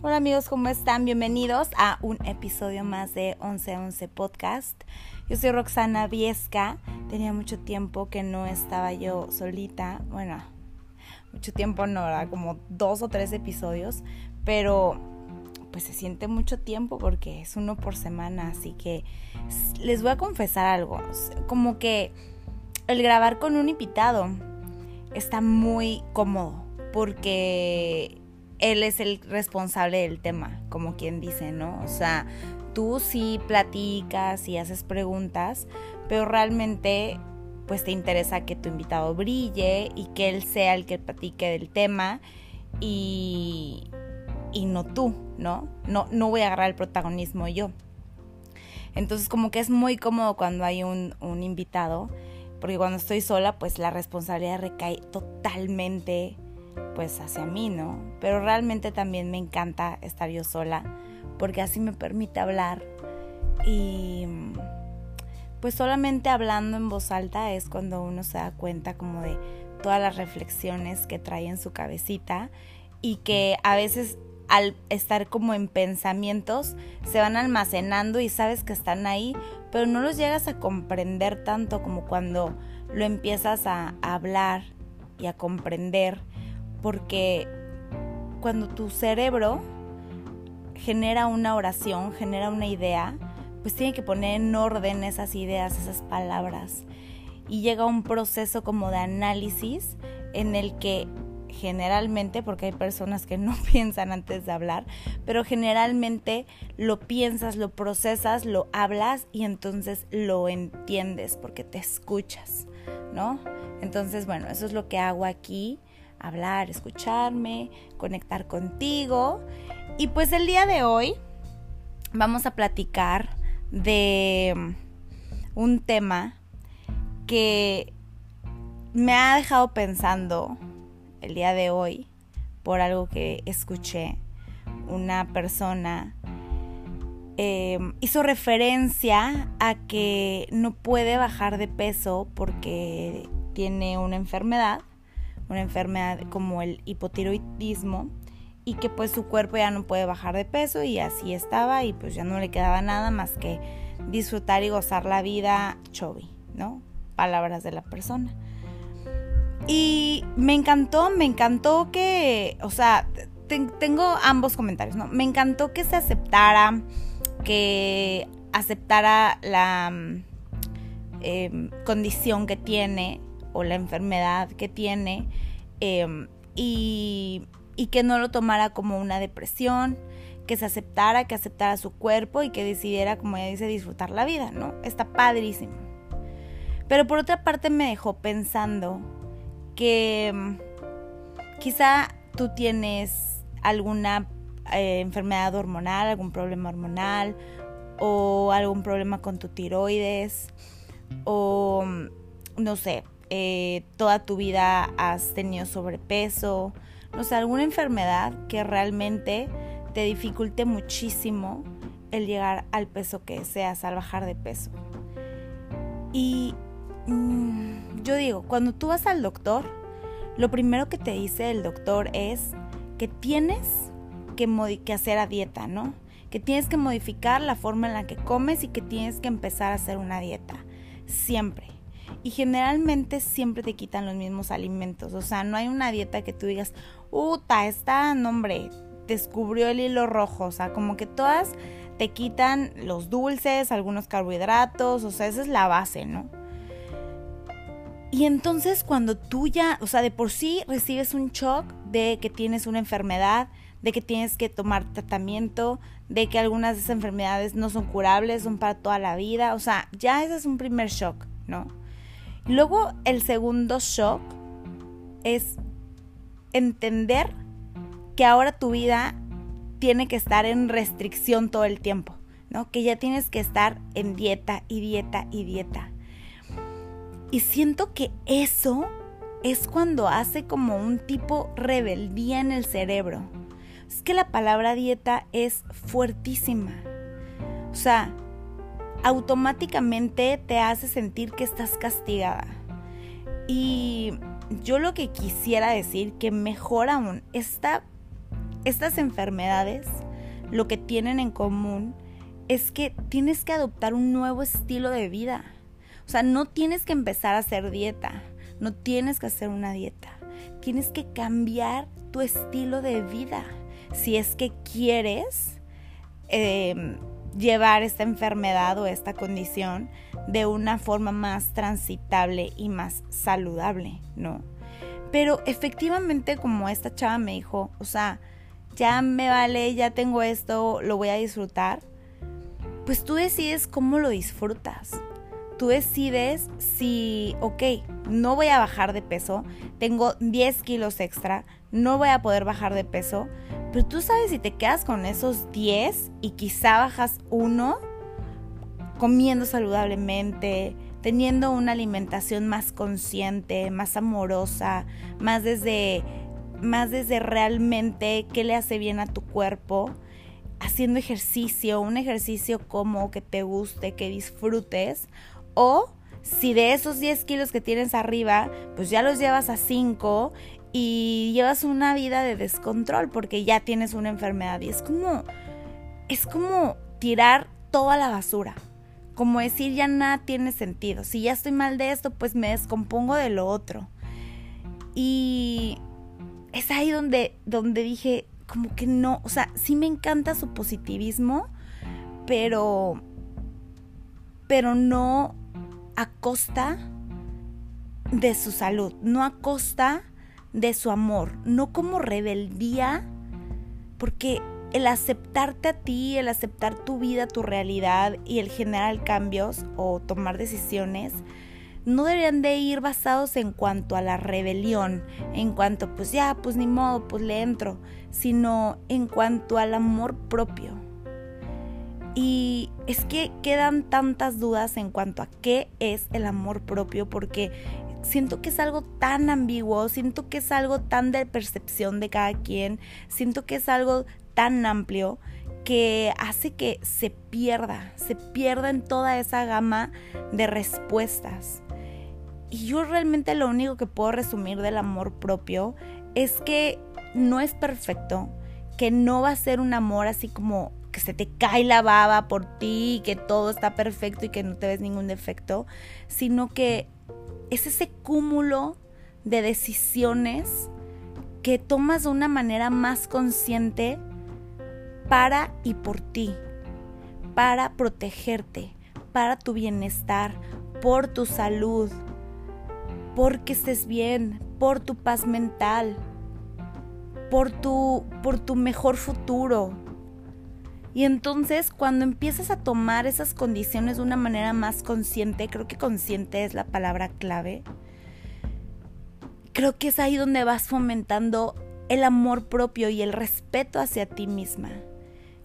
Hola amigos, ¿cómo están? Bienvenidos a un episodio más de 1111 Podcast. Yo soy Roxana Viesca. Tenía mucho tiempo que no estaba yo solita. Bueno, mucho tiempo no, ¿verdad? Como dos o tres episodios. Pero pues se siente mucho tiempo porque es uno por semana. Así que les voy a confesar algo. Como que el grabar con un invitado está muy cómodo porque él es el responsable del tema, como quien dice, ¿no? O sea, tú sí platicas y haces preguntas, pero realmente pues te interesa que tu invitado brille y que él sea el que platique del tema y, y no tú, ¿no? ¿no? No voy a agarrar el protagonismo yo. Entonces como que es muy cómodo cuando hay un, un invitado, porque cuando estoy sola pues la responsabilidad recae totalmente pues hacia mí, ¿no? Pero realmente también me encanta estar yo sola porque así me permite hablar y pues solamente hablando en voz alta es cuando uno se da cuenta como de todas las reflexiones que trae en su cabecita y que a veces al estar como en pensamientos se van almacenando y sabes que están ahí, pero no los llegas a comprender tanto como cuando lo empiezas a hablar y a comprender porque cuando tu cerebro genera una oración, genera una idea, pues tiene que poner en orden esas ideas, esas palabras. Y llega un proceso como de análisis en el que generalmente, porque hay personas que no piensan antes de hablar, pero generalmente lo piensas, lo procesas, lo hablas y entonces lo entiendes porque te escuchas, ¿no? Entonces, bueno, eso es lo que hago aquí hablar, escucharme, conectar contigo. Y pues el día de hoy vamos a platicar de un tema que me ha dejado pensando el día de hoy por algo que escuché. Una persona em, hizo referencia a que no puede bajar de peso porque tiene una enfermedad una enfermedad como el hipotiroidismo y que pues su cuerpo ya no puede bajar de peso y así estaba y pues ya no le quedaba nada más que disfrutar y gozar la vida chovi, ¿no? Palabras de la persona. Y me encantó, me encantó que, o sea, tengo ambos comentarios, ¿no? Me encantó que se aceptara, que aceptara la mm, em, condición que tiene o la enfermedad que tiene em, y, que no lo tomara como una depresión, que se aceptara, que aceptara su cuerpo y que decidiera, como ella dice, disfrutar la vida, ¿no? Está padrísimo. Pero por otra parte me dejó pensando que em, quizá tú tienes alguna eh, enfermedad hormonal, algún problema hormonal o algún problema con tu tiroides o no sé, eh, toda tu vida has tenido sobrepeso, no sé, alguna enfermedad que realmente te dificulte muchísimo el llegar al peso que deseas, al bajar de peso. Y mm, yo digo, cuando tú vas al doctor, lo primero que te dice el doctor es que tienes que, que hacer a dieta, ¿no? Que tienes que modificar la forma en la que comes y que tienes que empezar a hacer una dieta. Siempre y generalmente siempre te quitan los mismos alimentos. O sea, no hay una dieta que tú digas, ¡Uta! Esta, nombre, descubrió el hilo rojo. O sea, como que todas te quitan los dulces, algunos carbohidratos. O sea, esa es la base, ¿no? Y entonces cuando tú ya, o sea, de por sí recibes un shock de que tienes una enfermedad, de que tienes que tomar tratamiento, de que algunas de esas enfermedades no son curables, son para toda la vida, o sea, ya ese es un primer shock, ¿no? Luego el segundo shock es entender que ahora tu vida tiene que estar en restricción todo el tiempo, ¿no? Que ya tienes que estar en dieta y dieta y dieta. Y siento que eso es cuando hace como un tipo rebeldía en el cerebro. Es que la palabra dieta es fuertísima. O sea, automáticamente te hace sentir que estás castigada. Y yo lo que quisiera decir, que mejor aún, esta, estas enfermedades lo que tienen en común es que tienes que adoptar un nuevo estilo de vida. O sea, no tienes que empezar a hacer dieta, no tienes que hacer una dieta. Tienes que cambiar tu estilo de vida si es que quieres em, llevar esta enfermedad o esta condición de una forma más transitable y más saludable, ¿no? Pero efectivamente, como esta chava me dijo, o sea, ya me vale, ya tengo esto, lo voy a disfrutar, pues tú decides cómo lo disfrutas. Tú decides si, ok, no voy a bajar de peso, tengo 10 kilos extra, no voy a poder bajar de peso, pero tú sabes si te quedas con esos 10 y quizá bajas uno comiendo saludablemente, teniendo una alimentación más consciente, más amorosa, más desde más desde realmente qué le hace bien a tu cuerpo, haciendo ejercicio, un ejercicio como que te guste, que disfrutes, o si de esos 10 kilos que tienes arriba, pues ya los llevas a 5 y llevas una vida de descontrol porque ya tienes una enfermedad y es como, es como tirar toda la basura. Como decir ya nada tiene sentido. Si ya estoy mal de esto, pues me descompongo de lo otro. Y es ahí donde, donde dije, como que no, o sea, sí me encanta su positivismo, pero, pero no a costa de su salud, no a costa de su amor, no como rebeldía, porque el aceptarte a ti, el aceptar tu vida, tu realidad y el generar cambios o tomar decisiones, no deberían de ir basados en cuanto a la rebelión, en cuanto pues ya, pues ni modo, pues le entro, sino en cuanto al amor propio. Y es que quedan tantas dudas en cuanto a qué es el amor propio, porque siento que es algo tan ambiguo, siento que es algo tan de percepción de cada quien, siento que es algo tan amplio que hace que se pierda, se pierda en toda esa gama de respuestas. Y yo realmente lo único que puedo resumir del amor propio es que no es perfecto, que no va a ser un amor así como que se te cae la baba por ti, que todo está perfecto y que no te ves ningún defecto, sino que es ese cúmulo de decisiones que tomas de una manera más consciente para y por ti, para protegerte, para tu bienestar, por tu salud, porque estés bien, por tu paz mental, por tu, por tu mejor futuro. Y entonces cuando empiezas a tomar esas condiciones de una manera más consciente, creo que consciente es la palabra clave, creo que es ahí donde vas fomentando el amor propio y el respeto hacia ti misma.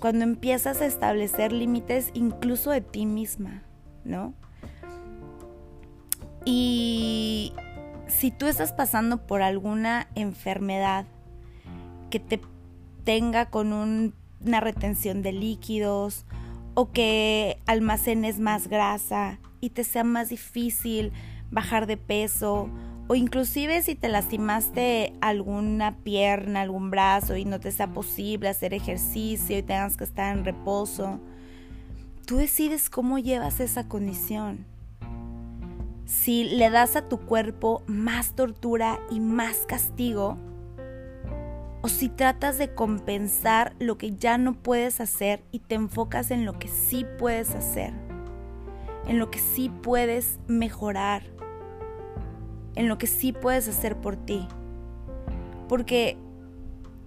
Cuando empiezas a establecer límites incluso de ti misma, ¿no? Y si tú estás pasando por alguna enfermedad que te tenga con una retención de líquidos o que almacenes más grasa y te sea más difícil bajar de peso. O inclusive si te lastimaste alguna pierna, algún brazo y no te sea posible hacer ejercicio y tengas que estar en reposo, tú decides cómo llevas esa condición. Si le das a tu cuerpo más tortura y más castigo, o si tratas de compensar lo que ya no puedes hacer y te enfocas en lo que sí puedes hacer, en lo que sí puedes mejorar, en lo que sí puedes hacer por ti. Porque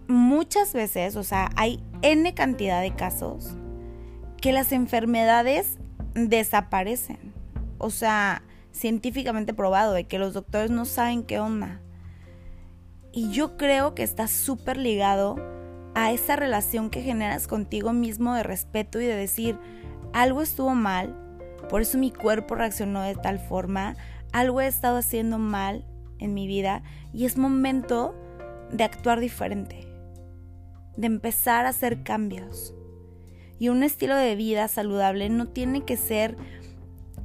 muchas veces, o sea, hay N cantidad de casos que las enfermedades desaparecen. O sea, científicamente probado de que los doctores no saben qué onda. Y yo creo que está súper ligado a esa relación que generas contigo mismo de respeto y de decir, algo estuvo mal, por eso mi cuerpo reaccionó de tal forma, algo he estado haciendo mal en mi vida y es momento de actuar diferente, de empezar a hacer cambios. Y un estilo de vida saludable no tiene que ser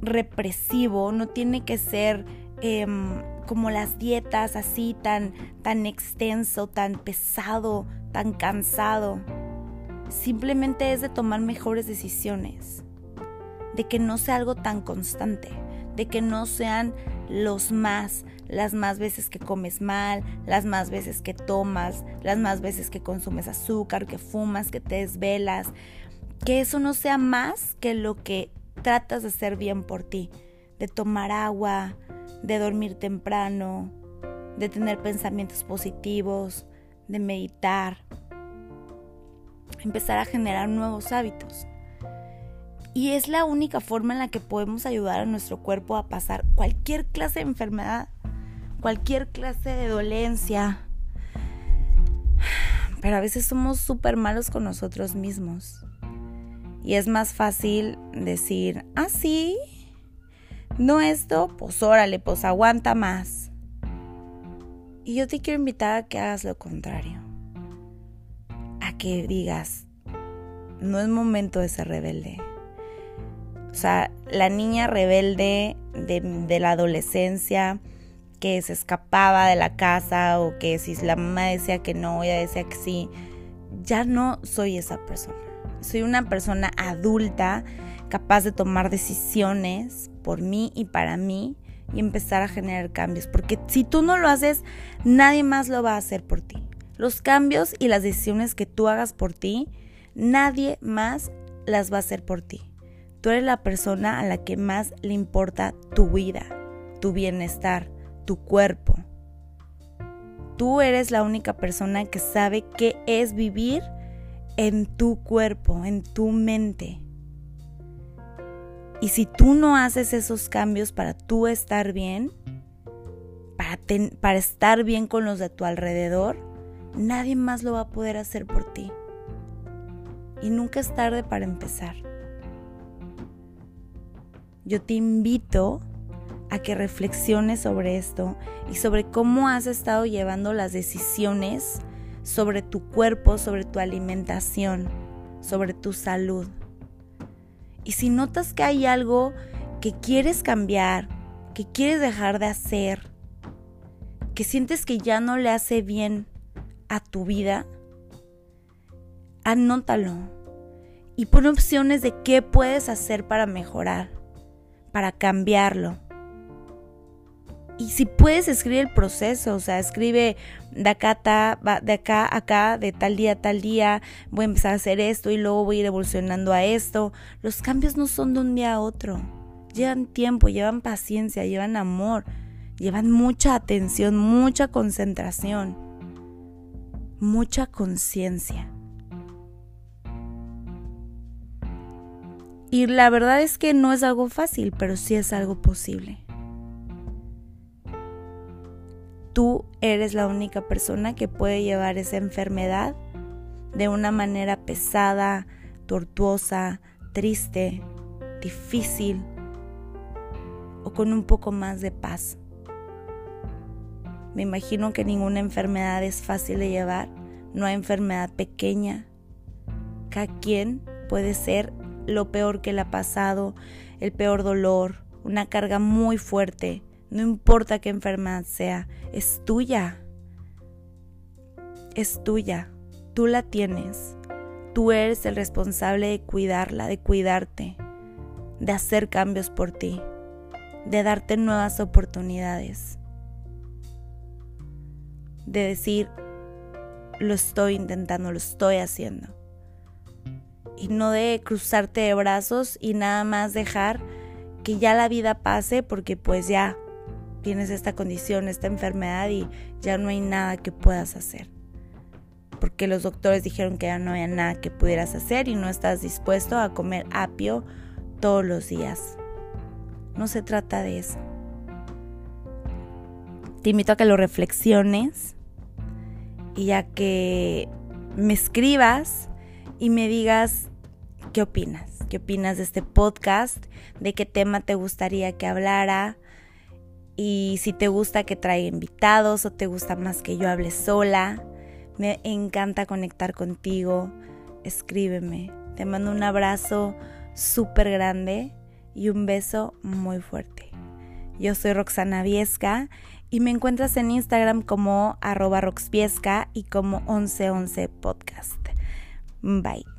represivo, no tiene que ser em, como las dietas así tan, tan extenso, tan pesado, tan cansado. Simplemente es de tomar mejores decisiones, de que no sea algo tan constante, de que no sean los más, las más veces que comes mal, las más veces que tomas, las más veces que consumes azúcar, que fumas, que te desvelas, que eso no sea más que lo que tratas de hacer bien por ti, de tomar agua, de dormir temprano, de tener pensamientos positivos, de meditar, empezar a generar nuevos hábitos. Y es la única forma en la que podemos ayudar a nuestro cuerpo a pasar cualquier clase de enfermedad, cualquier clase de dolencia. Pero a veces somos súper malos con nosotros mismos. Y es más fácil decir, ah, sí, no esto, pues órale, pues aguanta más. Y yo te quiero invitar a que hagas lo contrario. A que digas, no es momento de ser rebelde. O sea, la niña rebelde de, de la adolescencia que se escapaba de la casa o que si la mamá decía que no, ella decía que sí, ya no soy esa persona soy una persona adulta capaz de tomar decisiones por mí y para mí y empezar a generar cambios. Porque si tú no lo haces, nadie más lo va a hacer por ti. Los cambios y las decisiones que tú hagas por ti, nadie más las va a hacer por ti. Tú eres la persona a la que más le importa tu vida, tu bienestar, tu cuerpo. Tú eres la única persona que sabe qué es vivir en tu cuerpo, en tu mente. Y si tú no haces esos cambios para tú estar bien, para, para, estar bien con los de tu alrededor, nadie más lo va a poder hacer por ti. Y nunca es tarde para empezar. Yo te invito a que reflexiones sobre esto y sobre cómo has estado llevando las decisiones sobre tu cuerpo, sobre tu alimentación, sobre tu salud. Y si notas que hay algo que quieres cambiar, que quieres dejar de hacer, que sientes que ya no le hace bien a tu vida, anótalo y pon opciones de qué puedes hacer para mejorar, para cambiarlo. Y si puedes, escribir el proceso, o sea, escribe de acá, de acá a acá, de tal día a tal día, voy a empezar a hacer esto y luego voy a ir evolucionando a esto. Los cambios no son de un día a otro. Llevan tiempo, llevan paciencia, llevan amor, llevan mucha atención, mucha concentración, mucha conciencia. Y la verdad es que no es algo fácil, pero sí es algo posible. Tú eres la única persona que puede llevar esa enfermedad de una manera pesada, tortuosa, triste, difícil o con un poco más de paz. Me imagino que ninguna enfermedad es fácil de llevar, no hay enfermedad pequeña. Cada quien puede ser lo peor que le ha pasado, el peor dolor, una carga muy fuerte, no importa qué enfermedad sea, es tuya. Es tuya. Tú la tienes. Tú eres el responsable de cuidarla, de cuidarte, de hacer cambios por ti, de darte nuevas oportunidades, de decir, lo estoy intentando, lo estoy haciendo. Y no de cruzarte de brazos y nada más dejar que ya la vida pase porque pues ya tienes esta condición, esta enfermedad y ya no hay nada que puedas hacer. Porque los doctores dijeron que ya no había nada que pudieras hacer y no estás dispuesto a comer apio todos los días. No se trata de eso. Te invito a que lo reflexiones y ya que me escribas y me digas qué opinas. ¿Qué opinas de este podcast? ¿De qué tema te gustaría que hablara? Y si te gusta que traiga invitados o te gusta más que yo hable sola, me encanta conectar contigo. Escríbeme. Te mando un abrazo súper grande y un beso muy fuerte. Yo soy Roxana Viesca y me encuentras en Instagram como arroba roxpiesca y como 1111 podcast. Bye.